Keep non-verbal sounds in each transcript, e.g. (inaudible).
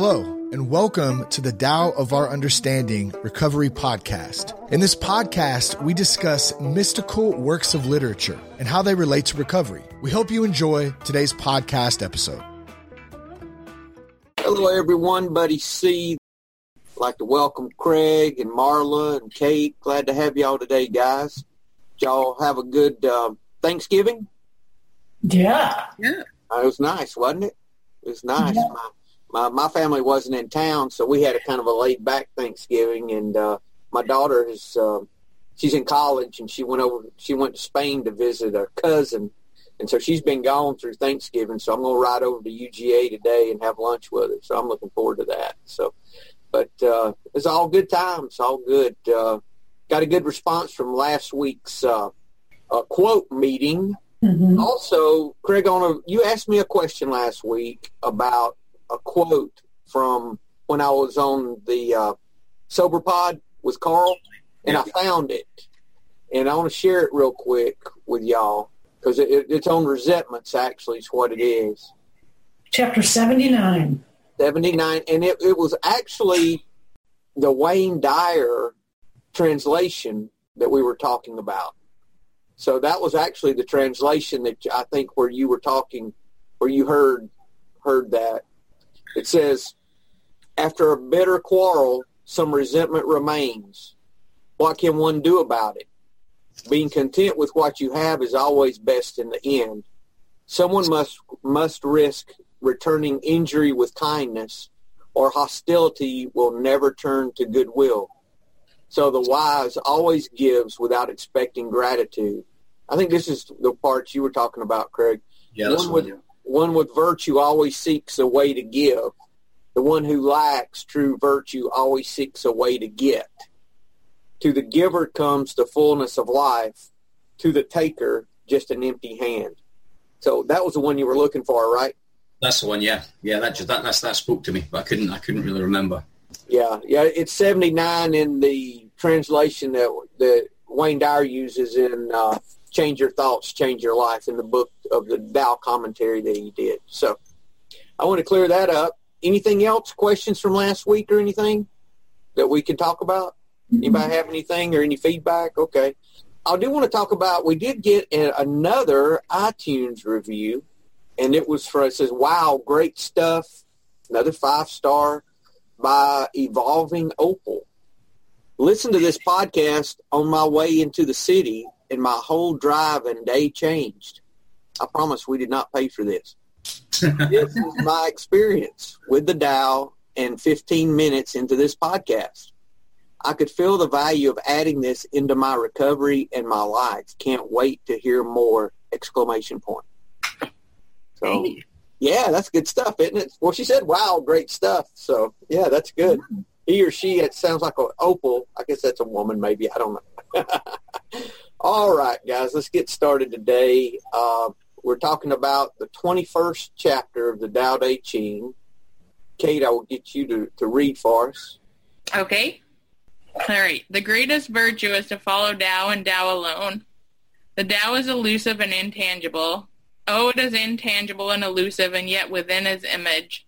Hello, and welcome to the Tao of Our Understanding Recovery Podcast. In this podcast, we discuss mystical works of literature and how they relate to recovery. We hope you enjoy today's podcast episode. Hello, everyone. Buddy C. I'd like to welcome Craig and Marla and Kate. Glad to have y'all today, guys. Y'all have a good uh, Thanksgiving? Yeah. Yeah. Uh, it was nice, wasn't it? It was nice. Yeah. My, my my family wasn't in town, so we had a kind of a laid back Thanksgiving. And uh, my daughter is uh, she's in college, and she went over. She went to Spain to visit a cousin, and so she's been gone through Thanksgiving. So I'm going to ride over to UGA today and have lunch with her. So I'm looking forward to that. So, but uh, it's all good times, all good. Uh, got a good response from last week's uh, uh, quote meeting. Mhm. Also, Craig, on a, you asked me a question last week about a quote from when I was on the uh, Sober Pod with Carl, and I found it, and I want to share it real quick with y'all because it, it, it's on resentments. Actually, is what it is. Chapter 79. 79 and it, it was actually the wayne dyer translation that we were talking about so that was actually the translation that i think where you were talking where you heard heard that it says after a bitter quarrel some resentment remains what can one do about it being content with what you have is always best in the end someone must must risk returning injury with kindness, or hostility will never turn to goodwill. So the wise always gives without expecting gratitude. I think this is the part you were talking about, Craig. Yeah, one. One with virtue always seeks a way to give. The one who lacks true virtue always seeks a way to get. To the giver comes the fullness of life. To the taker, just an empty hand. So that was the one you were looking for, right? That's the one. Yeah, yeah. That just that that's, that spoke to me, but I couldn't I couldn't really remember. Yeah, yeah. It's 79 in the translation that that Wayne Dyer uses in uh, "Change Your Thoughts, Change Your Life" in the book of the Tao commentary that he did. So I want to clear that up. Anything else? Questions from last week or anything that we can talk about? Anybody have anything or any feedback? Okay. I do want to talk about. We did get another iTunes review, and it was for it says, "Wow, great stuff." Another five star by Evolving Opal. Listen to this podcast on my way into the city, and my whole drive and day changed. I promise we did not pay for this. (laughs) this is my experience with the Tao and 15 minutes into this podcast. I could feel the value of adding this into my recovery and my life. Can't wait to hear more! Exclamation point. So, yeah, that's good stuff, isn't it? Well, she said, "Wow, great stuff." So, yeah, that's good. He or she, it sounds like an opal. I guess that's a woman, maybe. I don't know. (laughs) All right, guys, let's get started today. Uh, we're talking about the 21st chapter of the Tao Te Ching. Kate, I will get you to, to read for us. Okay. All right. The greatest virtue is to follow Tao and Tao alone. The Tao is elusive and intangible. Oh, it is intangible and elusive, and yet within is image.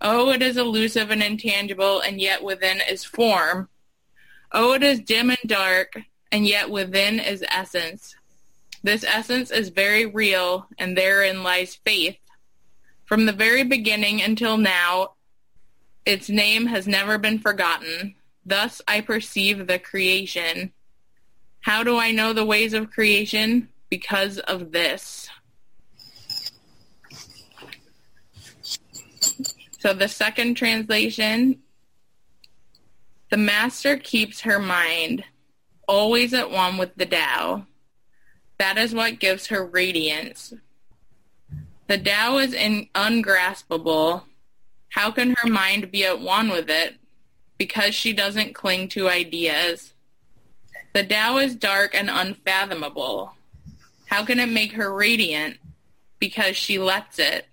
Oh, it is elusive and intangible, and yet within is form. Oh, it is dim and dark, and yet within is essence. This essence is very real, and therein lies faith. From the very beginning until now, its name has never been forgotten. Thus I perceive the creation. How do I know the ways of creation? Because of this. So the second translation, the master keeps her mind always at one with the Tao. That is what gives her radiance. The Tao is in, ungraspable. How can her mind be at one with it? Because she doesn't cling to ideas. The Tao is dark and unfathomable. How can it make her radiant? Because she lets it.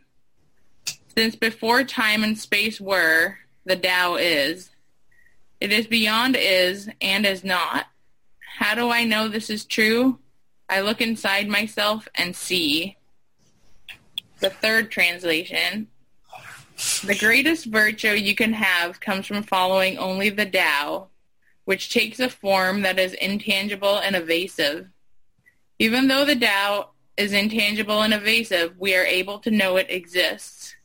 Since before time and space were, the Tao is. It is beyond is and is not. How do I know this is true? I look inside myself and see. The third translation. The greatest virtue you can have comes from following only the Tao, which takes a form that is intangible and evasive. Even though the Tao is intangible and evasive, we are able to know it exists.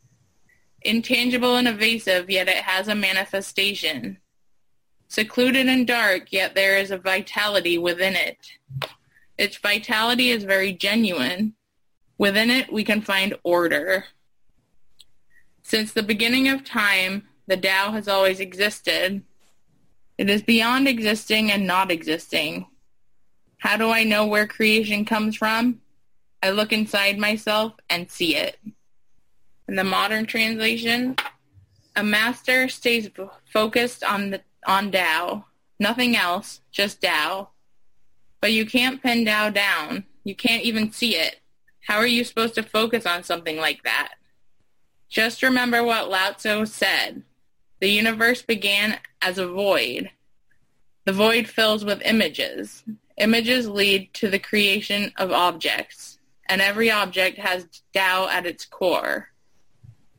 Intangible and evasive, yet it has a manifestation. Secluded and dark, yet there is a vitality within it. Its vitality is very genuine. Within it, we can find order. Since the beginning of time, the Tao has always existed. It is beyond existing and not existing. How do I know where creation comes from? I look inside myself and see it. In the modern translation, a master stays focused on the on Tao, nothing else, just Tao. But you can't pin Tao down. You can't even see it. How are you supposed to focus on something like that? Just remember what Lao Tzu said. The universe began as a void. The void fills with images. Images lead to the creation of objects, and every object has Tao at its core.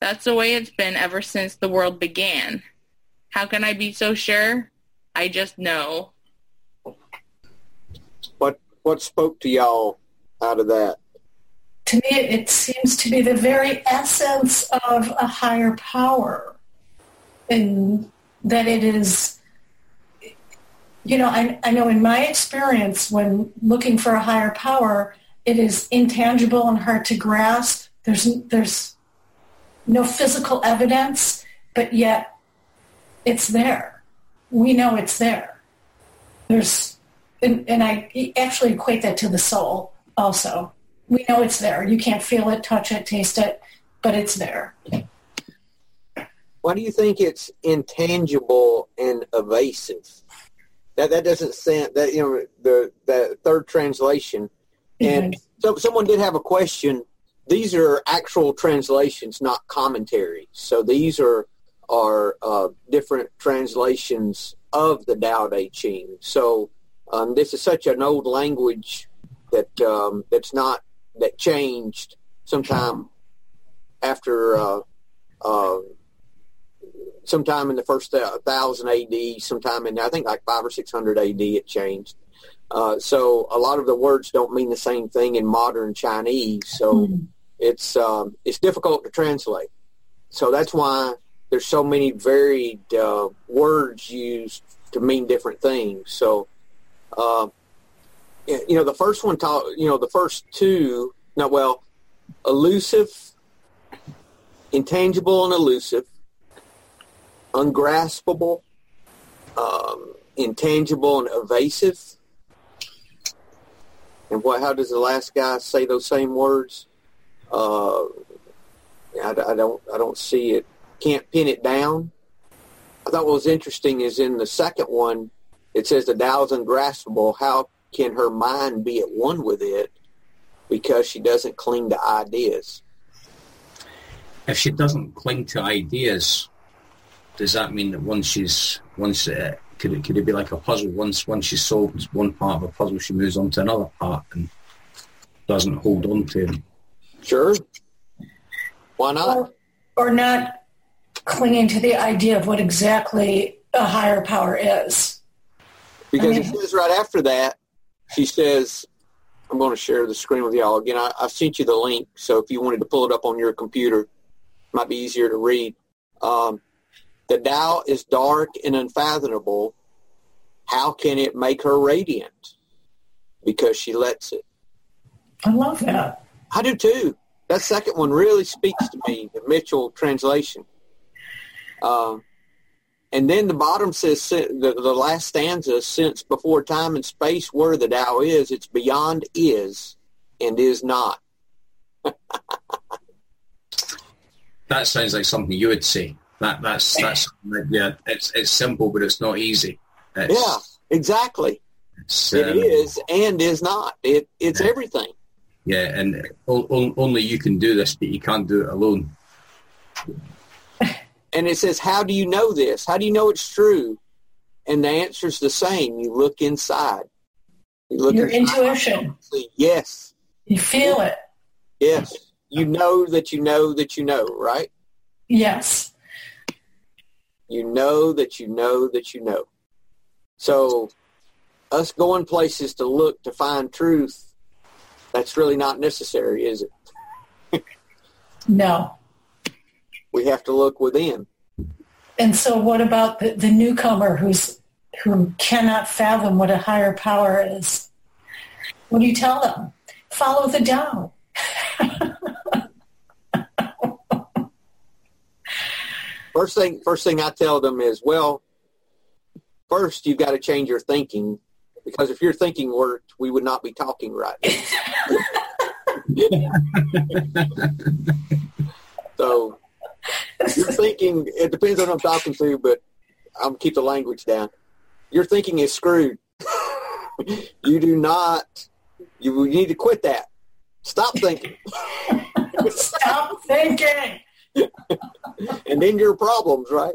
That's the way it's been ever since the world began. How can I be so sure? I just know. What what spoke to y'all out of that? To me, it seems to be the very essence of a higher power, and that it is. You know, I, I know in my experience, when looking for a higher power, it is intangible and hard to grasp. There's there's no physical evidence, but yet it's there. We know it's there. There's, and, and I actually equate that to the soul also. We know it's there. You can't feel it, touch it, taste it, but it's there. Why do you think it's intangible and evasive? That that doesn't sound that you know the the third translation. And so someone did have a question. These are actual translations, not commentary. So these are are uh, different translations of the Tao Te Ching. So um, this is such an old language that um, that's not that changed sometime after uh, uh, sometime in the first uh, thousand AD, sometime in I think like five or six hundred AD, it changed. Uh, so a lot of the words don't mean the same thing in modern Chinese. So Mhm. it's um, it's difficult to translate. So that's why there's so many varied uh, words used to mean different things. So, uh, you know, the first one taught, you know, the first two, no, well, elusive, intangible and elusive, ungraspable, um, intangible and evasive. And what? How does the last guy say those same words? Uh, I, I don't. I don't see it. Can't pin it down. I thought what was interesting is in the second one, it says the Tao is ungraspable. How can her mind be at one with it? Because she doesn't cling to ideas. If she doesn't cling to ideas, does that mean that once she's once uh, could it could it be like a puzzle? Once once she's solved one part of a puzzle, she moves on to another part and doesn't hold on to it. Sure. Why not? Or, or not clinging to the idea of what exactly a higher power is. Because I it says right after that, she says, I'm going to share the screen with y'all again. I, I sent you the link, so if you wanted to pull it up on your computer, it might be easier to read. Um, the Tao is dark and unfathomable. How can it make her radiant? Because she lets it. I love that. I do too. That second one really speaks to me, the Mitchell translation. Um, and then the bottom says, the, the last stanza, since before time and space where the Tao is, it's beyond is and is not. (laughs) That sounds like something you would say. That that's that's yeah. It's it's simple, but it's not easy. It's, Yeah, exactly. it's, It um, is and is not. It It's Yeah. everything. Yeah, and only you can do this, but you can't do it alone. And it says, how do you know this? How do you know it's true? And the answer's the same. You look inside. You look Your inside. intuition. Yes. You feel it. Yes. You know that you know that you know, right? Yes. You know that you know that you know. So us going places to look to find truth, that's really not necessary, is it? (laughs) No. We have to look within. And so what about the, the newcomer who's who cannot fathom what a higher power is? What do you tell them? Follow the Tao. (laughs) First thing, first thing I tell them is, well, first you've got to change your thinking because if your thinking worked, we would not be talking right. (laughs) so thinking, it depends on who I'm talking to, but I'm keep the language down. Your thinking is screwed. (laughs) you do not, you need to quit that. Stop thinking. (laughs) Stop thinking. (laughs) and then your problems, right?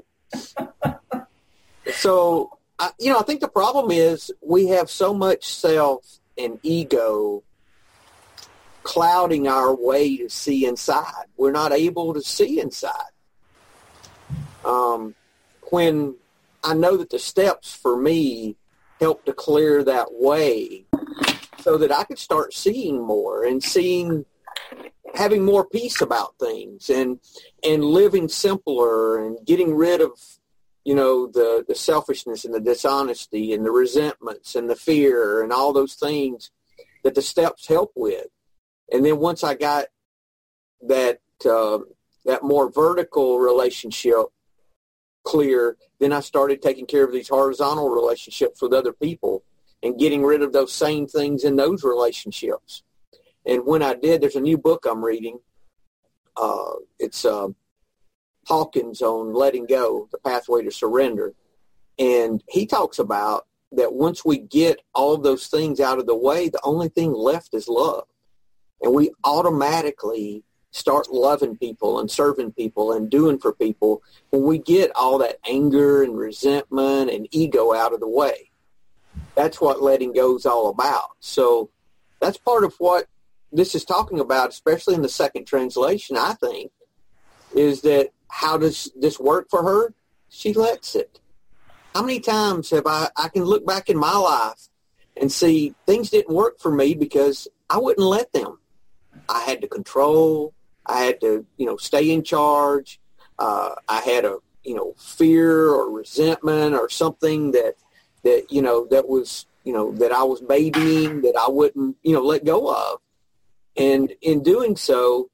so, I, you know, I think the problem is we have so much self and ego clouding our way to see inside. We're not able to see inside. Um, when I know that the steps for me help to clear that way so that I could start seeing more and seeing having more peace about things and and living simpler and getting rid of you know the the selfishness and the dishonesty and the resentments and the fear and all those things that the steps help with. And then once I got that uh, that more vertical relationship clear then I started taking care of these horizontal relationships with other people and getting rid of those same things in those relationships and when I did, there's a new book I'm reading. Uh, it's uh, Hawkins on letting go, the pathway to surrender. And he talks about that once we get all those things out of the way, the only thing left is love. And we automatically start loving people and serving people and doing for people when we get all that anger and resentment and ego out of the way. That's what letting go is all about. So that's part of what this is talking about, especially in the second translation, I think, is that how does this work for her? She lets it. How many times have I, I can look back in my life and see things didn't work for me because I wouldn't let them. I had to control. I had to, you know, stay in charge. Uh, I had a, you know, fear or resentment or something that, that, you know, that was, you know, that I was babying that I wouldn't, you know, let go of. And in doing so,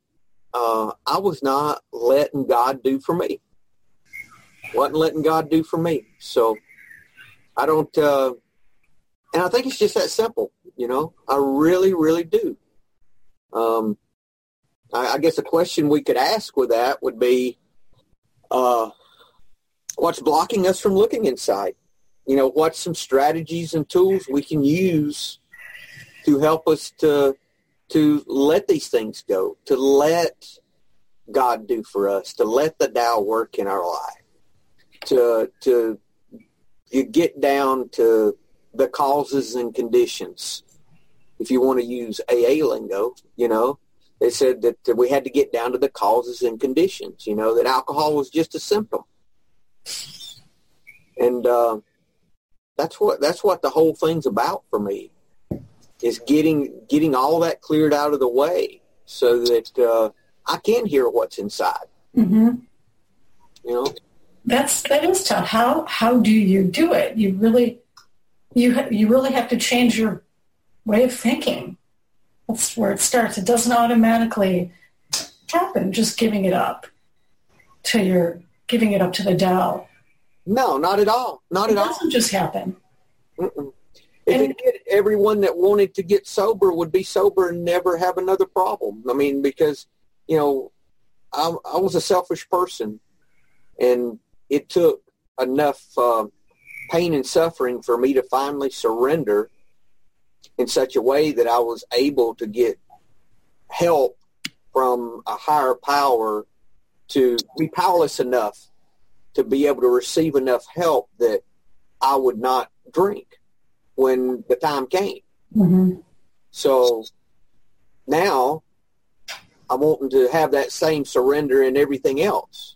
uh, I was not letting God do for me. wasn't letting God do for me. So I don't, uh, and I think it's just that simple, you know. I really, really do. Um, I, I guess a question we could ask with that would be, uh, what's blocking us from looking inside? You know, what's some strategies and tools we can use to help us to to let these things go, to let God do for us, to let the Tao work in our life, to to you get down to the causes and conditions. If you want to use AA lingo, you know, they said that we had to get down to the causes and conditions. You know that alcohol was just a symptom, and uh, that's what that's what the whole thing's about for me is getting getting all that cleared out of the way so that uh, I can hear what's inside. Mm-hmm. You know, that's that is tough. How how do you do it? You really you you really have to change your way of thinking. That's where it starts. It doesn't automatically happen. Just giving it up to your giving it up to the Tao. No, not at all. Not it at all. It doesn't just happen. Mm-mm. If and, it did, everyone that wanted to get sober would be sober and never have another problem. I mean, because, you know, I, I was a selfish person and it took enough uh, pain and suffering for me to finally surrender in such a way that I was able to get help from a higher power to be powerless enough to be able to receive enough help that I would not drink when the time came. Mm-hmm. So now I'm wanting to have that same surrender in everything else.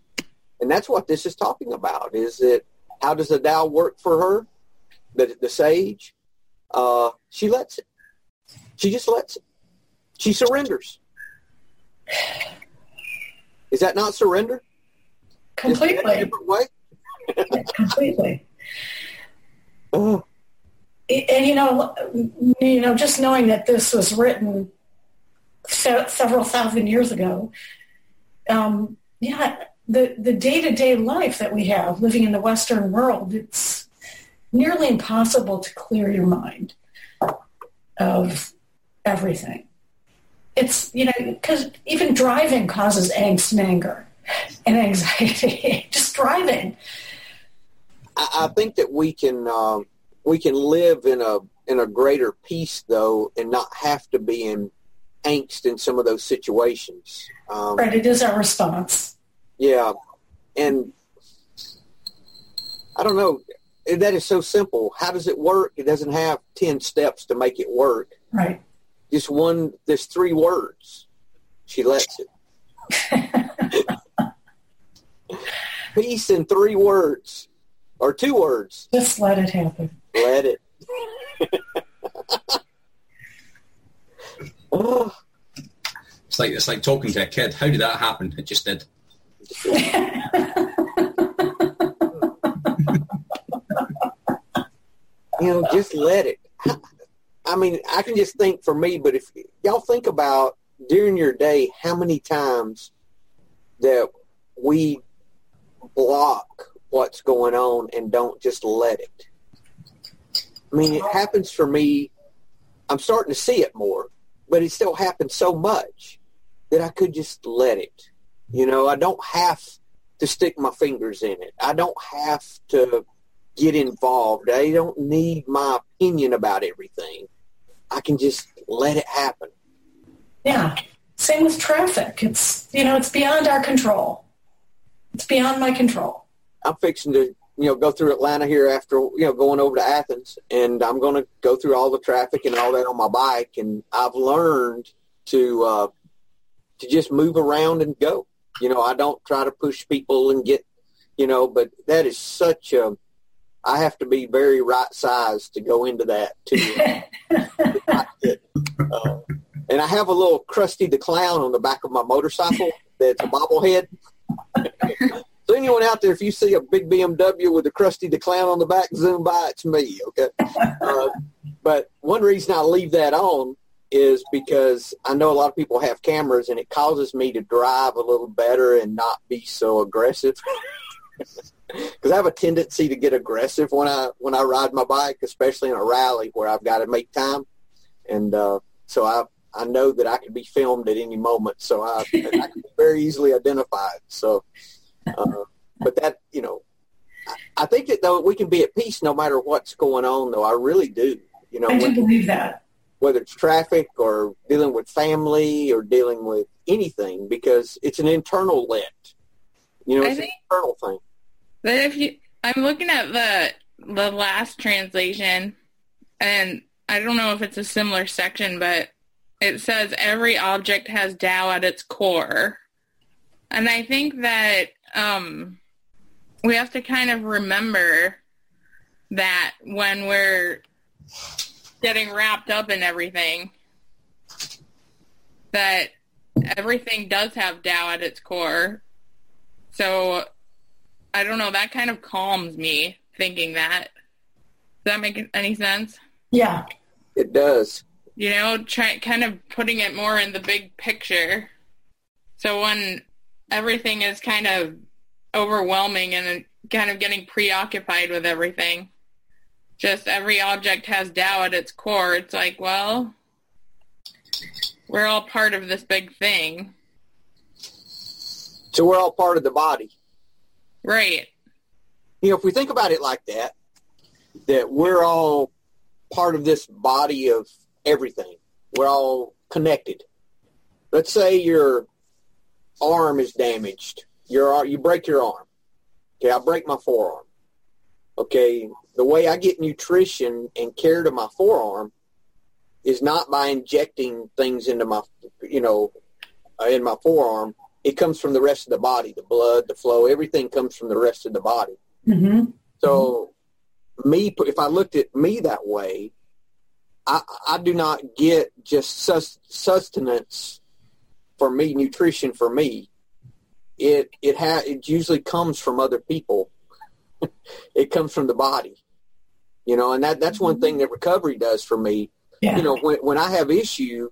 and that's what this is talking about. Is that how does the Tao work for her? The the sage, uh, she lets it. She just lets it. She surrenders. Is that not surrender? Just in a Completely. different way. (laughs) Completely. Oh, and you know, you know, just knowing that this was written se- several thousand years ago, um, yeah, the the day to day life that we have living in the Western world, it's nearly impossible to clear your mind of everything. It's you know because even driving causes angst and anger and anxiety. (laughs) just driving. I, I think that we can um, we can live in a in a greater peace though, and not have to be in angst in some of those situations. Um, Right, it is our response. Yeah, and I don't know. That is so simple. How does it work? It doesn't have ten steps to make it work. Right. Just one. There's three words. She lets it. (laughs) Peace in three words, or two words. Just let it happen. Let it. (laughs) oh, It's like it's like talking to a kid. How did that happen? It just did. (laughs) you know, just let it. I mean, I can just think for me, but if y'all think about during your day, how many times that we block what's going on and don't just let it. I mean, it happens for me. I'm starting to see it more, but it still happens so much that I could just let it. You know, I don't have to stick my fingers in it. I don't have to get involved. I don't need my opinion about everything. I can just let it happen. Yeah. Same with traffic. It's you know, it's beyond our control. It's beyond my control. I'm fixing to, you know, go through Atlanta here after, you know, going over to Athens, and I'm going to go through all the traffic and all that on my bike, and I've learned to uh, to just move around and go. You know, I don't try to push people and get, you know, but that is such a. I have to be very right sized to go into that too. (laughs) uh, and I have a little Krusty the Clown on the back of my motorcycle that's a bobblehead. (laughs) so anyone out there, if you see a big BMW with a Krusty the Clown on the back, zoom by. It's me, okay? Uh, but one reason I leave that on is because I know a lot of people have cameras, and it causes me to drive a little better and not be so aggressive. (laughs) (laughs) Because I have a tendency to get aggressive when I when I ride my bike, especially in a rally where I've got to make time, and uh, so I I know that I could be filmed at any moment, so I, I can be very easily identified. So, uh, but that you know, I, I think that though we can be at peace no matter what's going on. Though I really do. You know, I do when, believe that. whether it's traffic or dealing with family or dealing with anything, because it's an internal let. You know, I it's an internal thing. But if you, I'm looking at the the last translation, and I don't know if it's a similar section, but it says every object has Tao at its core, and I think that um, we have to kind of remember that when we're getting wrapped up in everything, that everything does have Tao at its core. So I don't know. That kind of calms me thinking that. Does that make any sense? Yeah. It does. You know, try kind of putting it more in the big picture. So when everything is kind of overwhelming and kind of getting preoccupied with everything, just every object has Tao at its core. It's like, well, we're all part of this big thing. So we're all part of the body. Right. you know, if we think about it like that, that we're all part of this body of everything. We're all connected. Let's say your arm is damaged. Your you break your arm. Okay, I break my forearm. Okay, the way I get nutrition and care to my forearm is not by injecting things into my, you know, uh, in my forearm. It comes from the rest of the body, the blood, the flow, everything comes from the rest of the body. Mm-hmm. So me, if I looked at me that way, I, I do not get just sus- sustenance for me, nutrition for me. It it ha- it usually comes from other people. (laughs) it comes from the body, you know, and that that's one thing that recovery does for me. Yeah. You know, when when I have issue,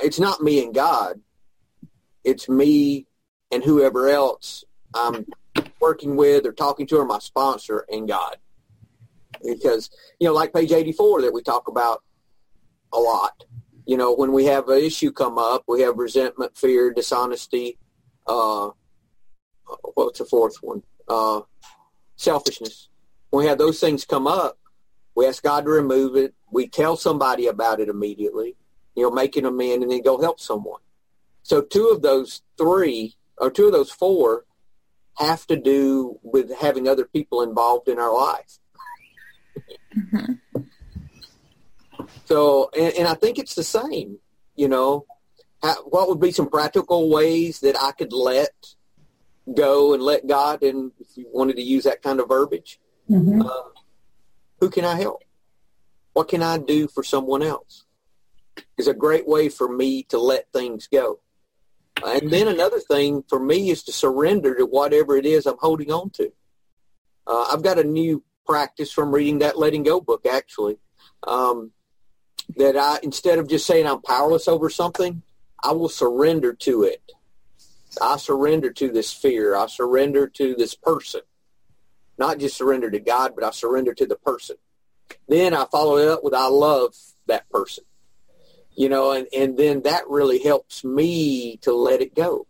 it's not me and God. It's me and whoever else I'm working with or talking to or my sponsor and God. Because, you know, like page 84 that we talk about a lot, you know, when we have an issue come up, we have resentment, fear, dishonesty, uh, what's the fourth one? Uh, selfishness. When we have those things come up, we ask God to remove it. We tell somebody about it immediately, you know, making them in and then go help someone. So two of those three, or two of those four, have to do with having other people involved in our life. So, and, and I think it's the same, you know. How, what would be some practical ways that I could let go and let God, and if you wanted to use that kind of verbiage, Mm-hmm. uh, who can I help? What can I do for someone else? Is a great way for me to let things go. And then another thing for me is to surrender to whatever it is I'm holding on to. Uh, I've got a new practice from reading that letting go book actually. Um, that I instead of just saying I'm powerless over something, I will surrender to it. I surrender to this fear. I surrender to this person. Not just surrender to God, but I surrender to the person. Then I follow it up with I love that person. You know, and, and then that really helps me to let it go.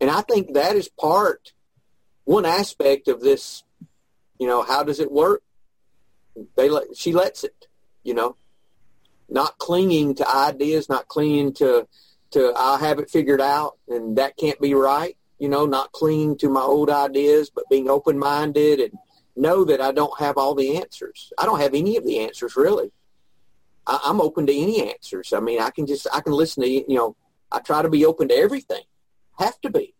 And I think that is part, one aspect of this, you know, how does it work? They let, she lets it, you know, not clinging to ideas, not clinging to, to I have it figured out and that can't be right, you know, not clinging to my old ideas, but being open-minded and know that I don't have all the answers. I don't have any of the answers really. I, I'm open to any answers. I mean, I can just, I can listen to, you know, I try to be open to everything. Have to be.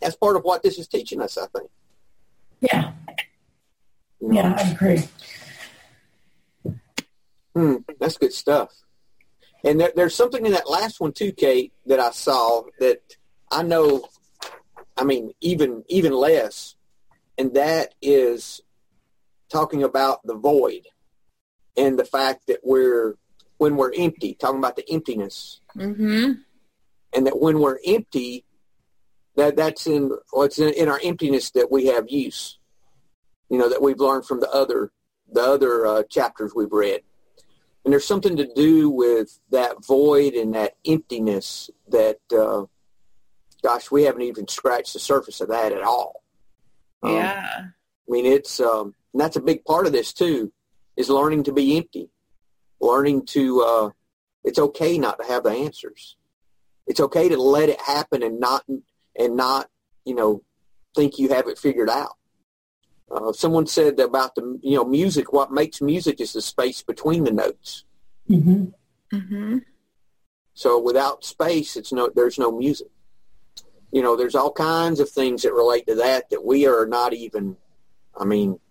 That's part of what this is teaching us, I think. Yeah. You know? Yeah, I agree. Hmm, that's good stuff. And there, there's something in that last one too, Kate, that I saw that I know. I mean, even even less, and that is talking about the void and the fact that we're when we're empty, talking about the emptiness, Mm-hmm. and that when we're empty, that that's in well, it's in, in our emptiness that we have use. You know that we've learned from the other the other uh, chapters we've read. And there's something to do with that void and that emptiness that, uh, gosh, we haven't even scratched the surface of that at all. Um, Yeah. I mean, it's, um, and that's a big part of this too, is learning to be empty. Learning to, uh, it's okay not to have the answers. It's okay to let it happen and not, and not, you know, think you have it figured out. Uh, someone said about the, you know, music, what makes music is the space between the notes. hmm Mm-hmm. So without space, it's no, there's no music. You know, there's all kinds of things that relate to that that we are not even, I mean, sc-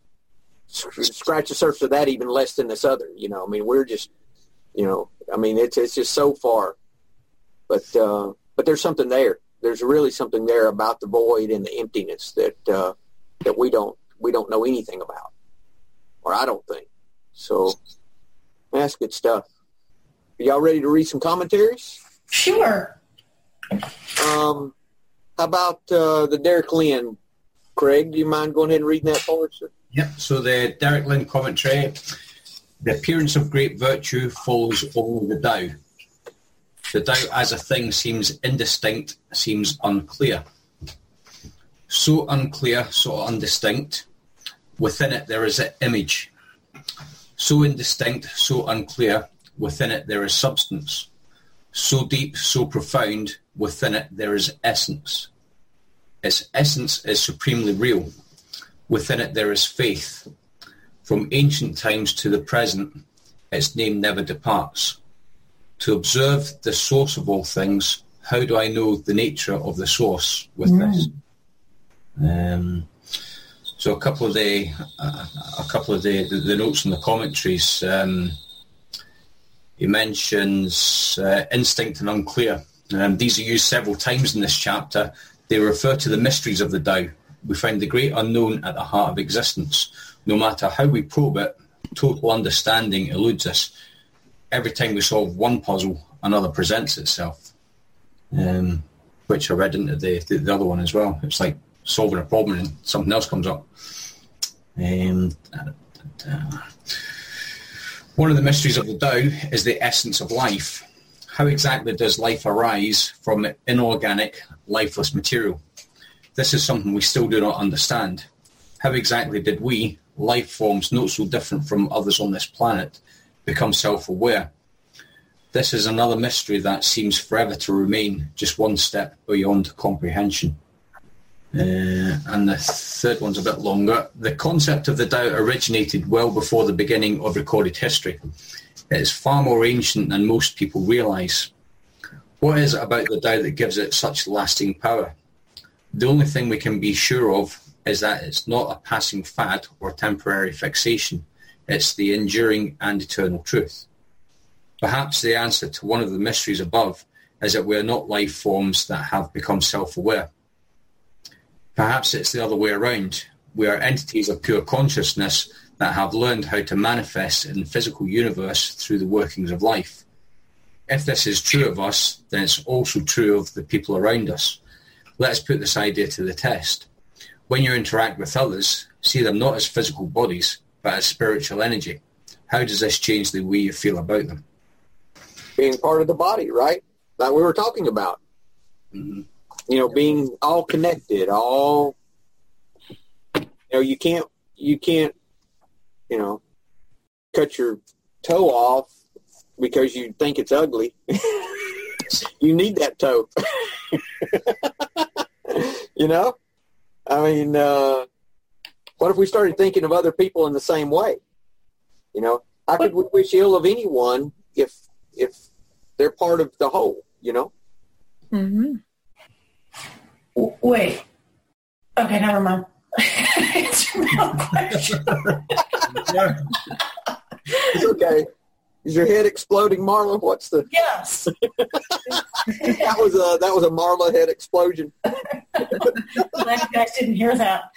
scratch the surface of that even less than this other, you know, I mean, we're just, you know, I mean, it's, it's just so far, but, uh, but there's something there. There's really something there about the void and the emptiness that, uh, that we don't, we don't know anything about, or I don't think. So that's good stuff. Are y'all ready to read some commentaries? Sure. Um, how about uh, the Derek Lin? Craig, do you mind going ahead and reading that for us? Sir? Yep. So the Derek Lin commentary, the appearance of great virtue follows only the Tao. The Tao as a thing seems indistinct, seems unclear. So unclear, so undistinct. Within it there is an image. So indistinct, so unclear. Within it there is substance. So deep, so profound. Within it there is essence. Its essence is supremely real. Within it there is faith. From ancient times to the present, its name never departs. To observe the source of all things How do I know the nature of the source with Mm. this? Um, so a couple of the uh, a couple of the, the, the notes and the commentaries. Um, he mentions uh, instinct and unclear. Um, these are used several times in this chapter. They refer to the mysteries of the Tao. We find the great unknown at the heart of existence. No matter how we probe it, total understanding eludes us. Every time we solve one puzzle, another presents itself. Um, which I read into the, the, the other one as well. It's like solving a problem and something else comes up. Um, one of the mysteries of the Tao is the essence of life. How exactly does life arise from inorganic, lifeless material? This is something we still do not understand. How exactly did we, life forms not so different from others on this planet, become self-aware? This is another mystery that seems forever to remain just one step beyond comprehension. Uh, and the third one's a bit longer. The concept of the Tao originated well before the beginning of recorded history. It is far more ancient than most people realise. What is it about the Tao that gives it such lasting power? The only thing we can be sure of is that it's not a passing fad or temporary fixation. It's the enduring and eternal truth. Perhaps the answer to one of the mysteries above is that we are not life forms that have become self-aware. Perhaps it's the other way around. We are entities of pure consciousness that have learned how to manifest in the physical universe through the workings of life. If this is true of us, then it's also true of the people around us. Let us put this idea to the test. When you interact with others, see them not as physical bodies, but as spiritual energy. How does this change the way you feel about them? Being part of the body, right? That we were talking about. Mhm. You know, being all connected, all you know, you can't you can't, you know, cut your toe off because you think it's ugly. (laughs) you need that toe. (laughs) (laughs) you know? I mean, uh, what if we started thinking of other people in the same way? You know, how could we wish ill of anyone if if they're part of the whole? You know, W- Wait. Okay, never mind. (laughs) Answer my question. (laughs) it's okay. Is your head exploding, Marla? What's the Yes. (laughs) that was a that was a Marla head explosion. Glad you guys didn't hear that.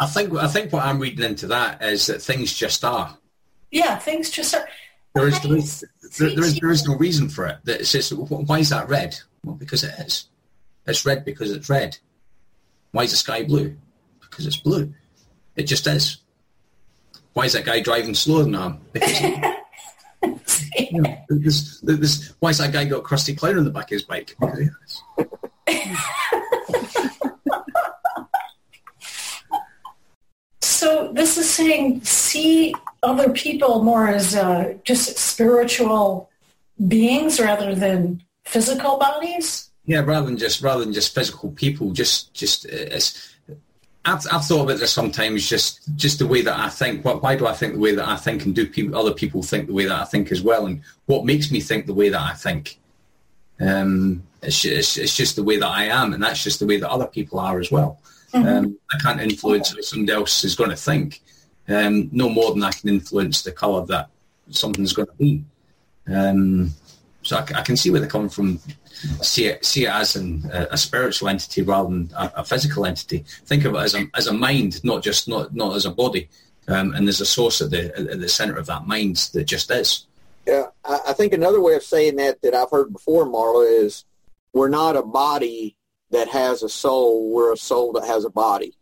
I think I think what I'm reading into that is that things just are. Yeah, things just are. There is, there is, there, there is, there is no reason for it. That it's just, why is that red? Well, because it is. It's red because it's red. Why is the sky blue? Because it's blue. It just is. Why is that guy driving slower than I am? Because (laughs) you know, this, this, why is that guy got a Krusty clown on the back of his bike? Because he is. So this is saying see other people more as uh, just spiritual beings rather than physical bodies. Yeah, rather than just rather than just physical people, just just uh, it's. I've, I've thought about this sometimes. Just just the way that I think. Why, why do I think the way that I think, and do people, other people think the way that I think as well? And what makes me think the way that I think? Um, it's, it's it's just the way that I am, and that's just the way that other people are as well. Um, I can't influence what somebody else is going to think, um, no more than I can influence the colour that something's going to be. Um, so I can see where they're coming from. See it, see it as an, a, a spiritual entity rather than a, a physical entity. Think of it as a, as a mind, not just not not as a body. Um, and there's a source at the at the centre of that mind that just is. Yeah, I, I think another way of saying that that I've heard before, Marla, is we're not a body that has a soul. We're a soul that has a body,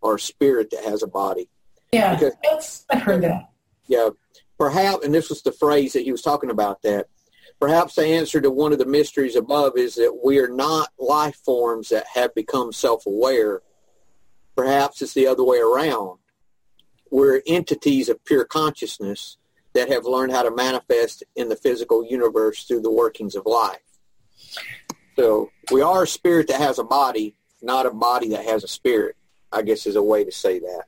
or a spirit that has a body. Yeah, Okay. that's, I've heard that. Yeah, perhaps, and this was the phrase that he was talking about. That perhaps the answer to one of the mysteries above is that we are not life forms that have become self-aware. Perhaps it's the other way around. We're entities of pure consciousness that have learned how to manifest in the physical universe through the workings of life. So we are a spirit that has a body, not a body that has a spirit, I guess is a way to say that.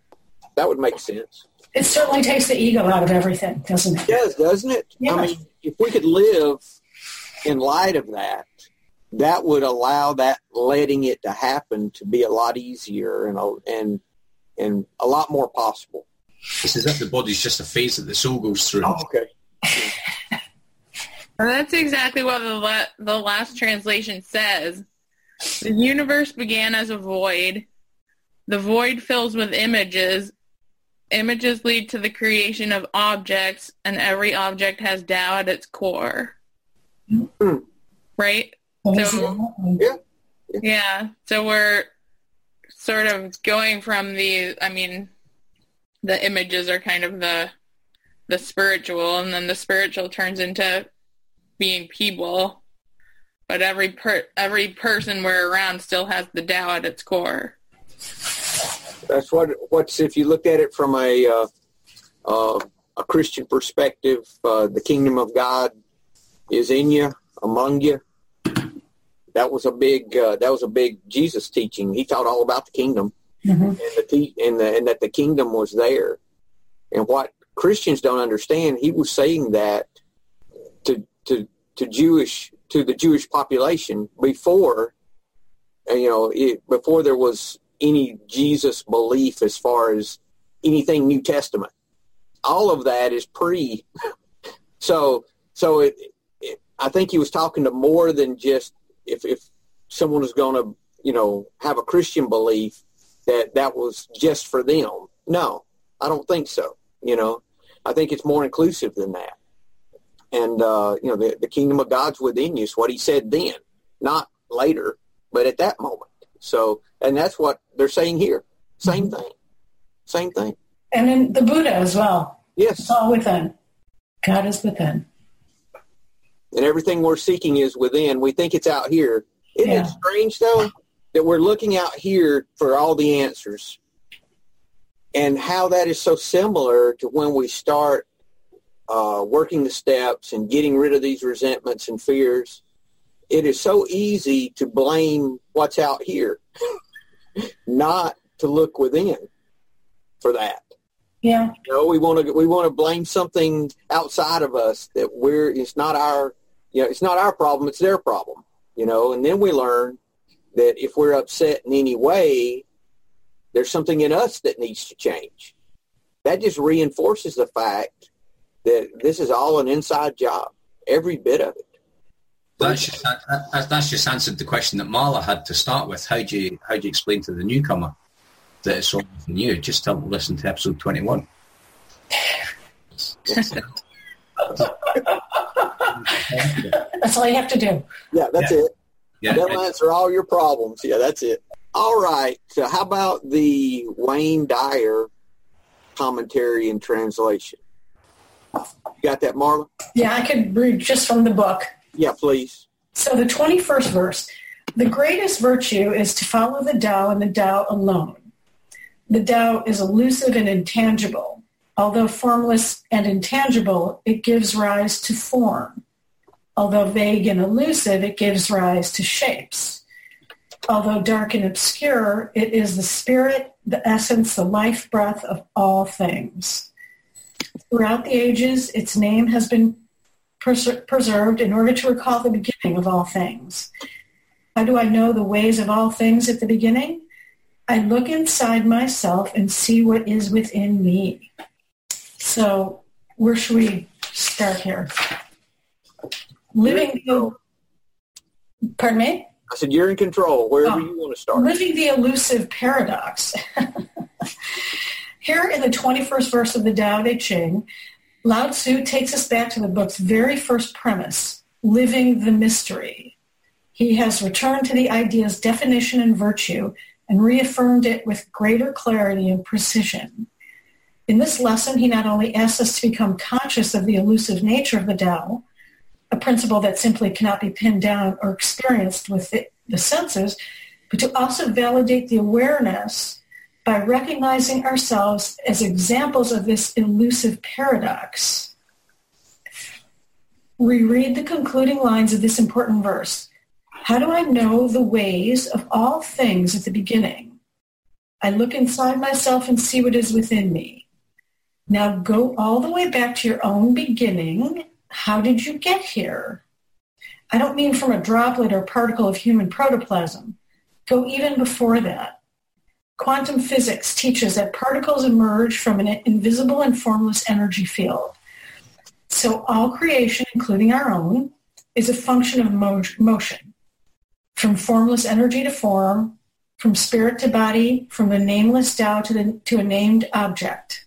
That would make sense. It certainly takes the ego out of everything, doesn't it? It does, doesn't it? Yeah. I mean, if we could live in light of that, that would allow that letting it to happen to be a lot easier and a, and and a lot more possible. It's as if the body's just a phase that the soul goes through. Oh, okay. (laughs) And that's exactly what the, la- the last translation says. The universe began as a void. The void fills with images. Images lead to the creation of objects, and every object has Tao at its core. Hmm. Right? So- it? Yeah. Yeah. So we're sort of going from the, I mean, the images are kind of the the spiritual, and then the spiritual turns into being people. But every per every person we're around still has the Tao at its core. That's what what's if you looked at it from a uh, uh, a Christian perspective, uh, the kingdom of God is in you, among you. That was a big uh, that was a big Jesus teaching. He taught all about the kingdom Mhm. and the te- and the and that the kingdom was there. And what Christians don't understand, he was saying that to to to Jewish to the Jewish population before you know it, before there was any Jesus belief as far as anything New Testament. All of that is pre. (laughs) so so it, it I think he was talking to more than just if if someone was going to you know have a Christian belief that that was just for them. No, I don't think so. You know, I think it's more inclusive than that. And uh, you know, the the kingdom of God's within you is what he said then, not later, but at that moment. So, and that's what they're saying here. Same thing. Same thing. And then the Buddha as well. Yes. It's all within. God is within. and everything we're seeking is within. We think it's out here. Isn't Yeah. it strange though that we're looking out here for all the answers, and how that is so similar to when we start uh, working the steps and getting rid of these resentments and fears. It is so easy to blame what's out here, (laughs) not to look within for that. Yeah. You know, we want to we want to blame something outside of us that we're it's not our you know it's not our problem it's their problem you know and then we learn that if we're upset in any way there's something in us that needs to change that just reinforces the fact that this is all an inside job every bit of it That's just, that, that- that's just answered the question that Marla had to start with. How do you how do you explain to the newcomer that it's all from you? Just tell them to listen to episode twenty one. (laughs) That's all you have to do. yeah that's Yeah. it Yeah, that'll answer all your problems yeah that's it all right so how about the wayne dyer commentary and translation you got that marla Yeah, I could read just from the book. Yeah please So the 21st verse, the greatest virtue is to follow the Tao and the Tao alone. The Tao is elusive and intangible. Although formless and intangible, it gives rise to form. Although vague and elusive, it gives rise to shapes. Although dark and obscure, it is the spirit, the essence, the life breath of all things. Throughout the ages, its name has been pres- preserved in order to recall the beginning of all things. How do I know the ways of all things at the beginning? I look inside myself and see what is within me. So where should we start here? Living the, pardon me? I said, you're in control wherever Oh. you want to start. Living the elusive paradox. (laughs) Here in the 21st verse of the Tao Te Ching, Lao Tzu takes us back to the book's very first premise, living the mystery. He has returned to the idea's definition and virtue and reaffirmed it with greater clarity and precision. In this lesson, he not only asks us to become conscious of the elusive nature of the Tao, a principle that simply cannot be pinned down or experienced with the, the senses, but to also validate the awareness by recognizing ourselves as examples of this elusive paradox. We read the concluding lines of this important verse. How do I know the ways of all things at the beginning? I look inside myself and see what is within me. Now go all the way back to your own beginning. How did you get here? I don't mean from a droplet or particle of human protoplasm. Go even before that. Quantum physics teaches that particles emerge from an invisible and formless energy field. So all creation, including our own, is a function of motion. From formless energy to form, from spirit to body, from the nameless Tao to, the, to a named object.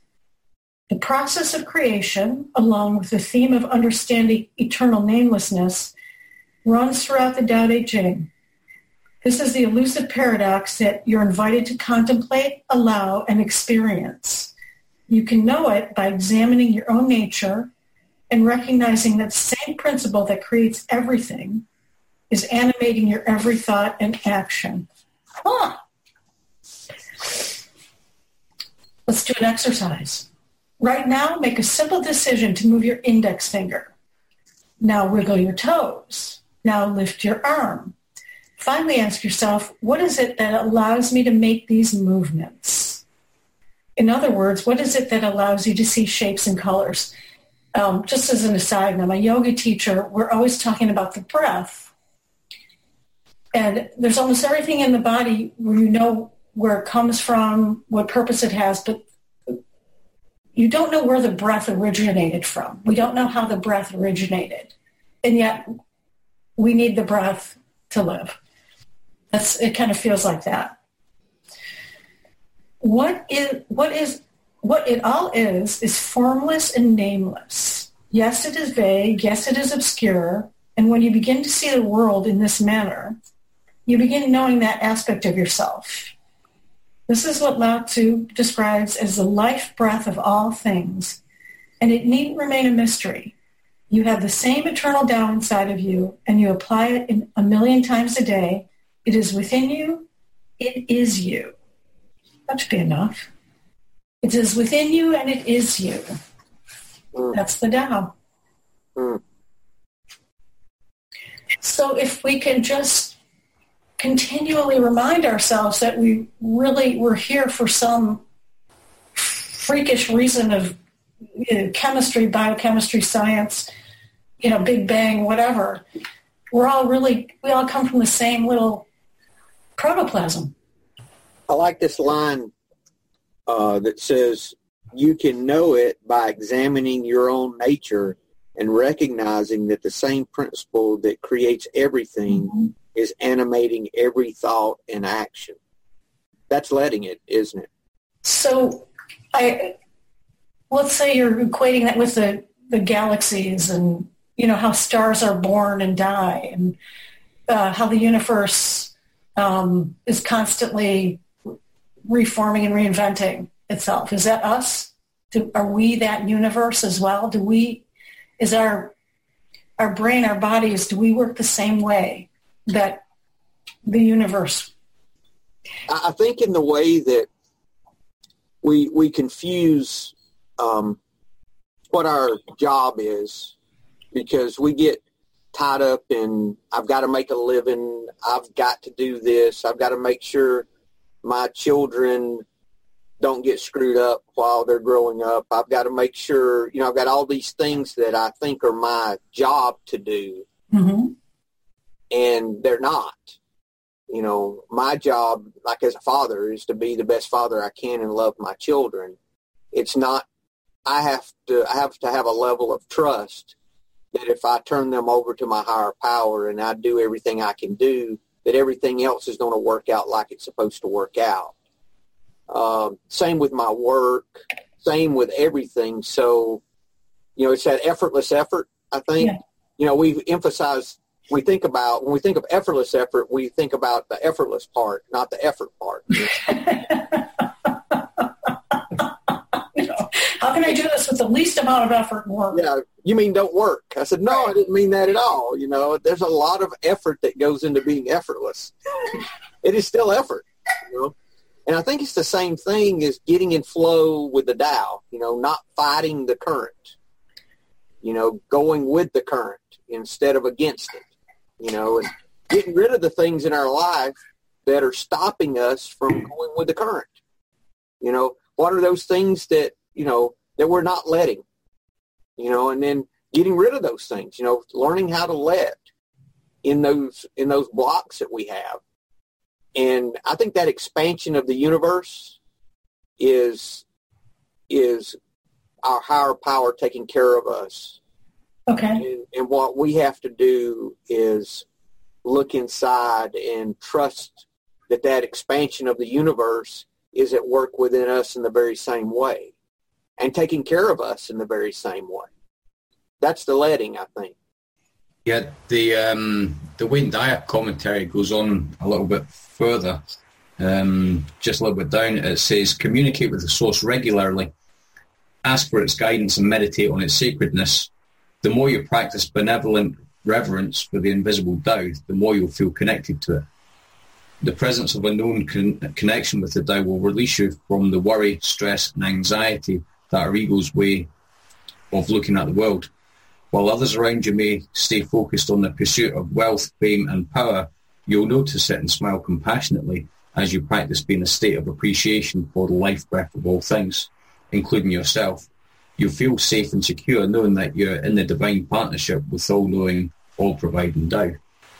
The process of creation, along with the theme of understanding eternal namelessness, runs throughout the Tao Te Ching. This is the elusive paradox that you're invited to contemplate, allow, and experience. You can know it by examining your own nature and recognizing that same principle that creates everything is animating your every thought and action. Huh. Let's do an exercise. Right now, make a simple decision to move your index finger. Now wiggle your toes. Now lift your arm. Finally ask yourself, what is it that allows me to make these movements? In other words, what is it that allows you to see shapes and colors? Um, just as an aside, I'm a yoga teacher. We're always talking about the breath and there's almost everything in the body where you know where it comes from, what purpose it has, but you don't know where the breath originated from. We don't know how the breath originated. And yet we need the breath to live. That's it kind of feels like that. What is what is what it all is is formless and nameless. Yes, it is vague. Yes, it is obscure. And when you begin to see the world in this manner, you begin knowing that aspect of yourself. This is what Lao Tzu describes as the life breath of all things, and it needn't remain a mystery. You have the same eternal Tao inside of you, and you apply it a million times a day. It is within you. It is you. That should be enough. It is within you, and it is you. Mm. That's the Tao. Mm. So if we can just continually remind ourselves that we really were here for some freakish reason of you know, chemistry, biochemistry, science, you know, Big Bang, whatever. We're all really, we all come from the same little protoplasm. I like this line uh, that says, you can know it by examining your own nature and recognizing that the same principle that creates everything mm-hmm is animating every thought and action. That's letting it, isn't it? So, I let's say you're equating that with the the galaxies and you know how stars are born and die and uh, how the universe um, is constantly reforming and reinventing itself. Is that us? Do, are we that universe as well? Do we? Is our our brain, our bodies, do we work the same way? that the universe? I think in the way that we we confuse um, what our job is because we get tied up in I've got to make a living, I've got to do this, I've got to make sure my children don't get screwed up while they're growing up. I've got to make sure, you know, I've got all these things that I think are my job to do. Mm-hmm and they're not. You know, my job, like as a father, is to be the best father I can and love my children. It's not. I have to. I have to have a level of trust that if I turn them over to my higher power and I do everything I can do, that everything else is going to work out like it's supposed to work out. Um, same with my work. Same with everything. So, you know, it's that effortless effort. I think. Yeah. You know, we've emphasized we think about when we think of effortless effort, we think about the effortless part, not the effort part. (laughs) How can I do this with the least amount of effort and work? Yeah, you mean don't work? I said no, I didn't mean that at all. You know, there's a lot of effort that goes into being effortless. it is still effort. You know, and I think it's the same thing as getting in flow with the Tao. You know, not fighting the current. You know, going with the current instead of against it you know, and getting rid of the things in our life that are stopping us from going with the current. You know, what are those things that, you know, that we're not letting, you know, and then getting rid of those things, you know, learning how to let in those in those blocks that we have. And I think that expansion of the universe is is our higher power taking care of us. Okay. And, and what we have to do is look inside and trust that that expansion of the universe is at work within us in the very same way and taking care of us in the very same way. That's the letting, I think. Yeah, the um, the Wayne Dyer commentary goes on a little bit further, um, just a little bit down. It says, communicate with the source regularly, ask for its guidance and meditate on its sacredness. The more you practice benevolent reverence for the invisible Tao, the more you'll feel connected to it. The presence of a known con- connection with the Tao will release you from the worry, stress, and anxiety that are ego's way of looking at the world. While others around you may stay focused on the pursuit of wealth, fame, and power, you'll notice it and smile compassionately as you practice being a state of appreciation for the life breath of all things, including yourself. You feel safe and secure knowing that you're in the divine partnership with all-knowing, all-providing Tao.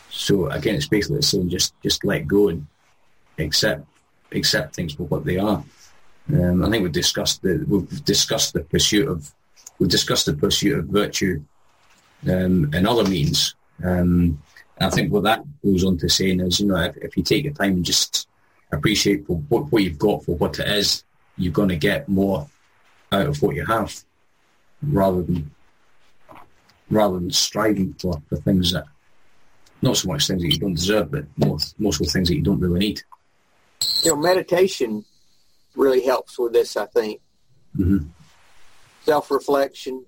So again, it's basically saying just just let go and accept accept things for what they are. Um, I think we've discussed the we've discussed the pursuit of we've discussed the pursuit of virtue um, in other means. Um, I think what that goes on to saying is, you know, if, if you take your time and just appreciate what, what you've got for what it is, you're going to get more out of what you have, rather than rather than striving for, for things that not so much things that you don't deserve, but most of the things that you don't really need. You know, meditation really helps with this. I think Mm-hmm. self-reflection,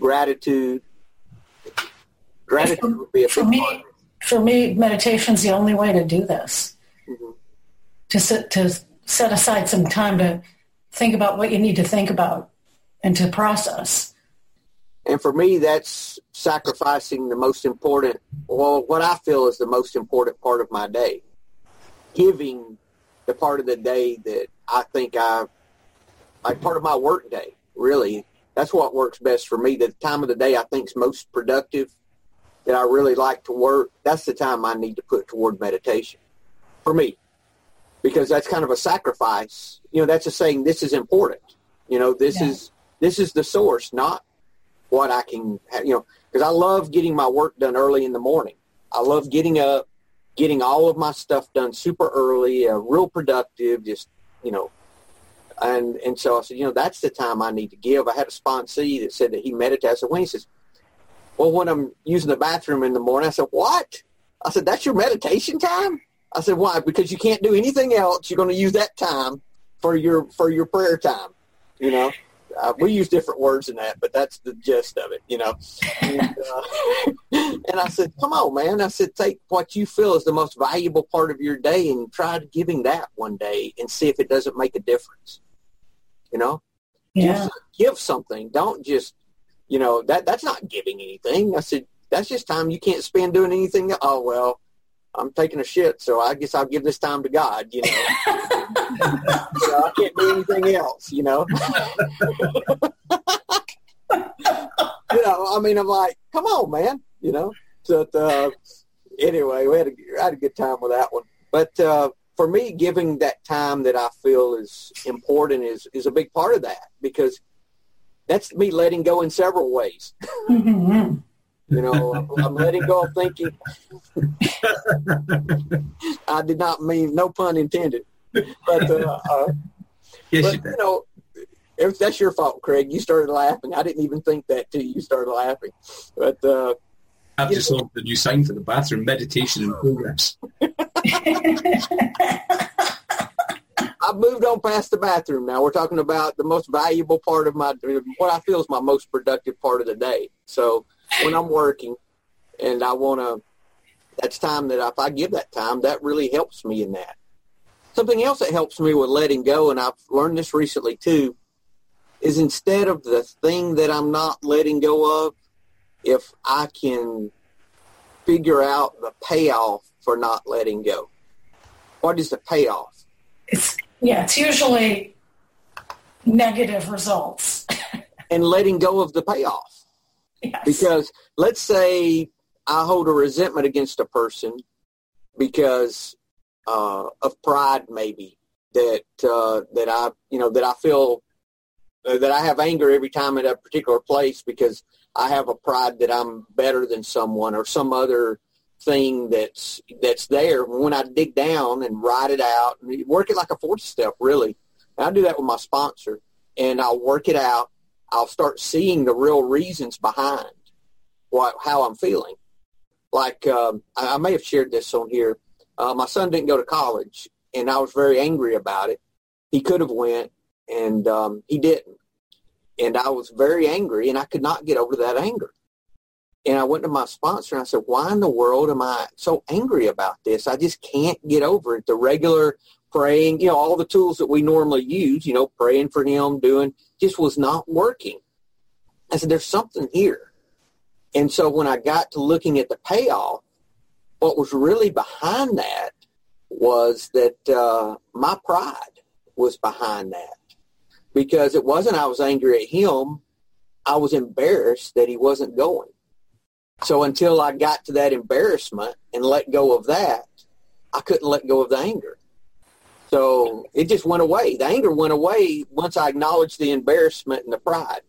gratitude. Gratitude would be a For me, part. for me, meditation's the only way to do this. Mhm. To sit, to set aside some time to think about what you need to think about and to process. And for me, that's sacrificing the most important, well, what I feel is the most important part of my day. Giving the part of the day that I think I, like part of my work day, really. That's what works best for me. The time of the day I think is most productive, that I really like to work, that's the time I need to put toward meditation for me. Because that's kind of a sacrifice. You know, that's a saying, this is important. You know, this Yeah. is, this is the source, not what I can, have, you know, because I love getting my work done early in the morning. I love getting up, getting all of my stuff done super early, uh, real productive, just, you know, and and so I said, you know, that's the time I need to give. I had a sponsee that said that he meditates. I said, when he says, well, when I'm using the bathroom in the morning, I said, what? I said, that's your meditation time? I said, why? Because you can't do anything else. You're going to use that time for your for your prayer time. You know, uh, we use different words than that, but that's the gist of it. You know, (laughs) and, uh, and I said, come on, man. I said, take what you feel is the most valuable part of your day and try giving that one day and see if it doesn't make a difference. You know, Yeah. give, give something. Don't just, you know, that that's not giving anything. I said, that's just time you can't spend doing anything. Oh, well, I'm taking a shit, so I guess I'll give this time to God, you know. (laughs) know I can't do anything else, you know. (laughs) you know, I mean, I'm like, come on, man, you know. So, uh, anyway, we had a, I had a good time with that one. But uh, for me, giving that time that I feel is important is, is a big part of that because that's me letting go in several ways. (laughs) You know, I'm, I'm letting go of thinking. (laughs) I did not mean, no pun intended. (laughs) But, uh, uh, Yes, but you you know, if that's your fault, Craig. You started laughing. I didn't even think that till you started laughing. But uh, I've just saw the new sign for the bathroom, meditation in progress. (laughs) I've moved on past the bathroom now. We're talking about the most valuable part of my, what I feel is my most productive part of the day. So when I'm working and I want to, that's time that if I give that time, that really helps me in that. Something else that helps me with letting go, and I've learned this recently too, is instead of the thing that I'm not letting go of, if I can figure out the payoff for not letting go. What is the payoff? It's yeah, it's usually negative results. (laughs) and letting go of the payoff. Yes. Because let's say I hold a resentment against a person because uh, of pride, maybe that uh, that I you know that I feel uh, that I have anger every time at a particular place because I have a pride that I'm better than someone or some other thing that's that's there. When I dig down and write it out, and work it like a fourth step, really. And I do that with my sponsor, and I'll work it out. I'll start seeing the real reasons behind what how I'm feeling. Like um, I, I may have shared this on here. Uh, my son didn't go to college, and I was very angry about it. He could have went, and um, he didn't. And I was very angry, and I could not get over that anger. And I went to my sponsor and I said, why in the world am I so angry about this? I just can't get over it. The regular praying, you know, all the tools that we normally use, you know, praying for him, doing, just was not working. I said, there's something here. And so when I got to looking at the payoff, what was really behind that was that uh, my pride was behind that because it wasn't I was angry at him. I was embarrassed that he wasn't going. So until I got to that embarrassment and let go of that, I couldn't let go of the anger. So it just went away. The anger went away once I acknowledged the embarrassment and the pride.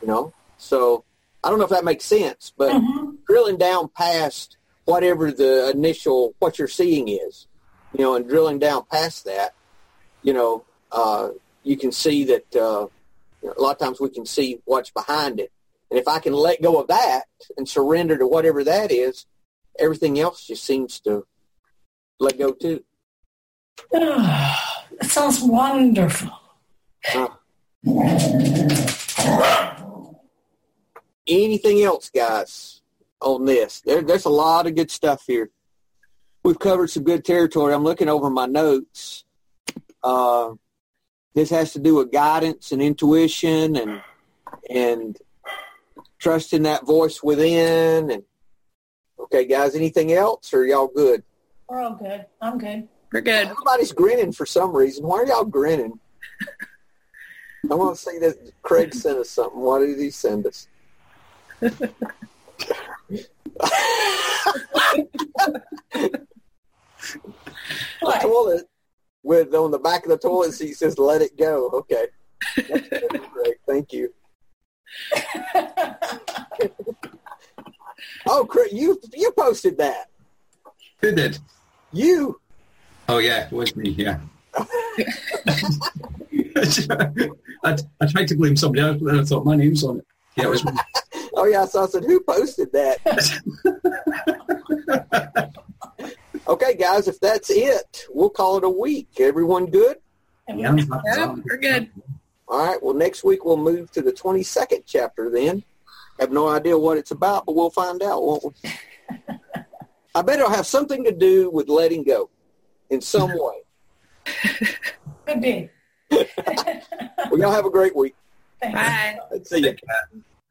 You know? So I don't know if that makes sense, but Mhm. drilling down past whatever the initial what you're seeing is, you know, and drilling down past that, you know, uh, you can see that uh, a lot of times we can see what's behind it. And if I can let go of that and surrender to whatever that is, everything else just seems to let go too. (sighs) it sounds wonderful. Uh, anything else, guys, on this? There, there's a lot of good stuff here. We've covered some good territory. I'm looking over my notes. Uh, this has to do with guidance and intuition and and trusting that voice within. And okay, guys, anything else, or are y'all good? We're all good. I'm good. We're good. Everybody's grinning for some reason. Why are y'all grinning? (laughs) I want to see that Craig sent us something. What did he send us? (laughs) a toilet with on the back of the toilet seat says "Let it go." Okay, Craig. Thank you. Oh, Craig, you you posted that. Who did? You. Oh yeah, it was me. Yeah. (laughs) (laughs) I, I tried to blame somebody else, but then I thought my name's on it. Yeah, it was me. (laughs) Oh yeah, so I said, who posted that? (laughs) okay, guys, if that's it, we'll call it a week. Everyone good? Yeah, Yep, we're good. All right. Well, next week we'll move to the 22nd chapter then. Have no idea what it's about, but we'll find out, won't we? (laughs) I bet it'll have something to do with letting go in some (laughs) way. Could be. Well, y'all have a great week. Thanks. Bye. Let's see you.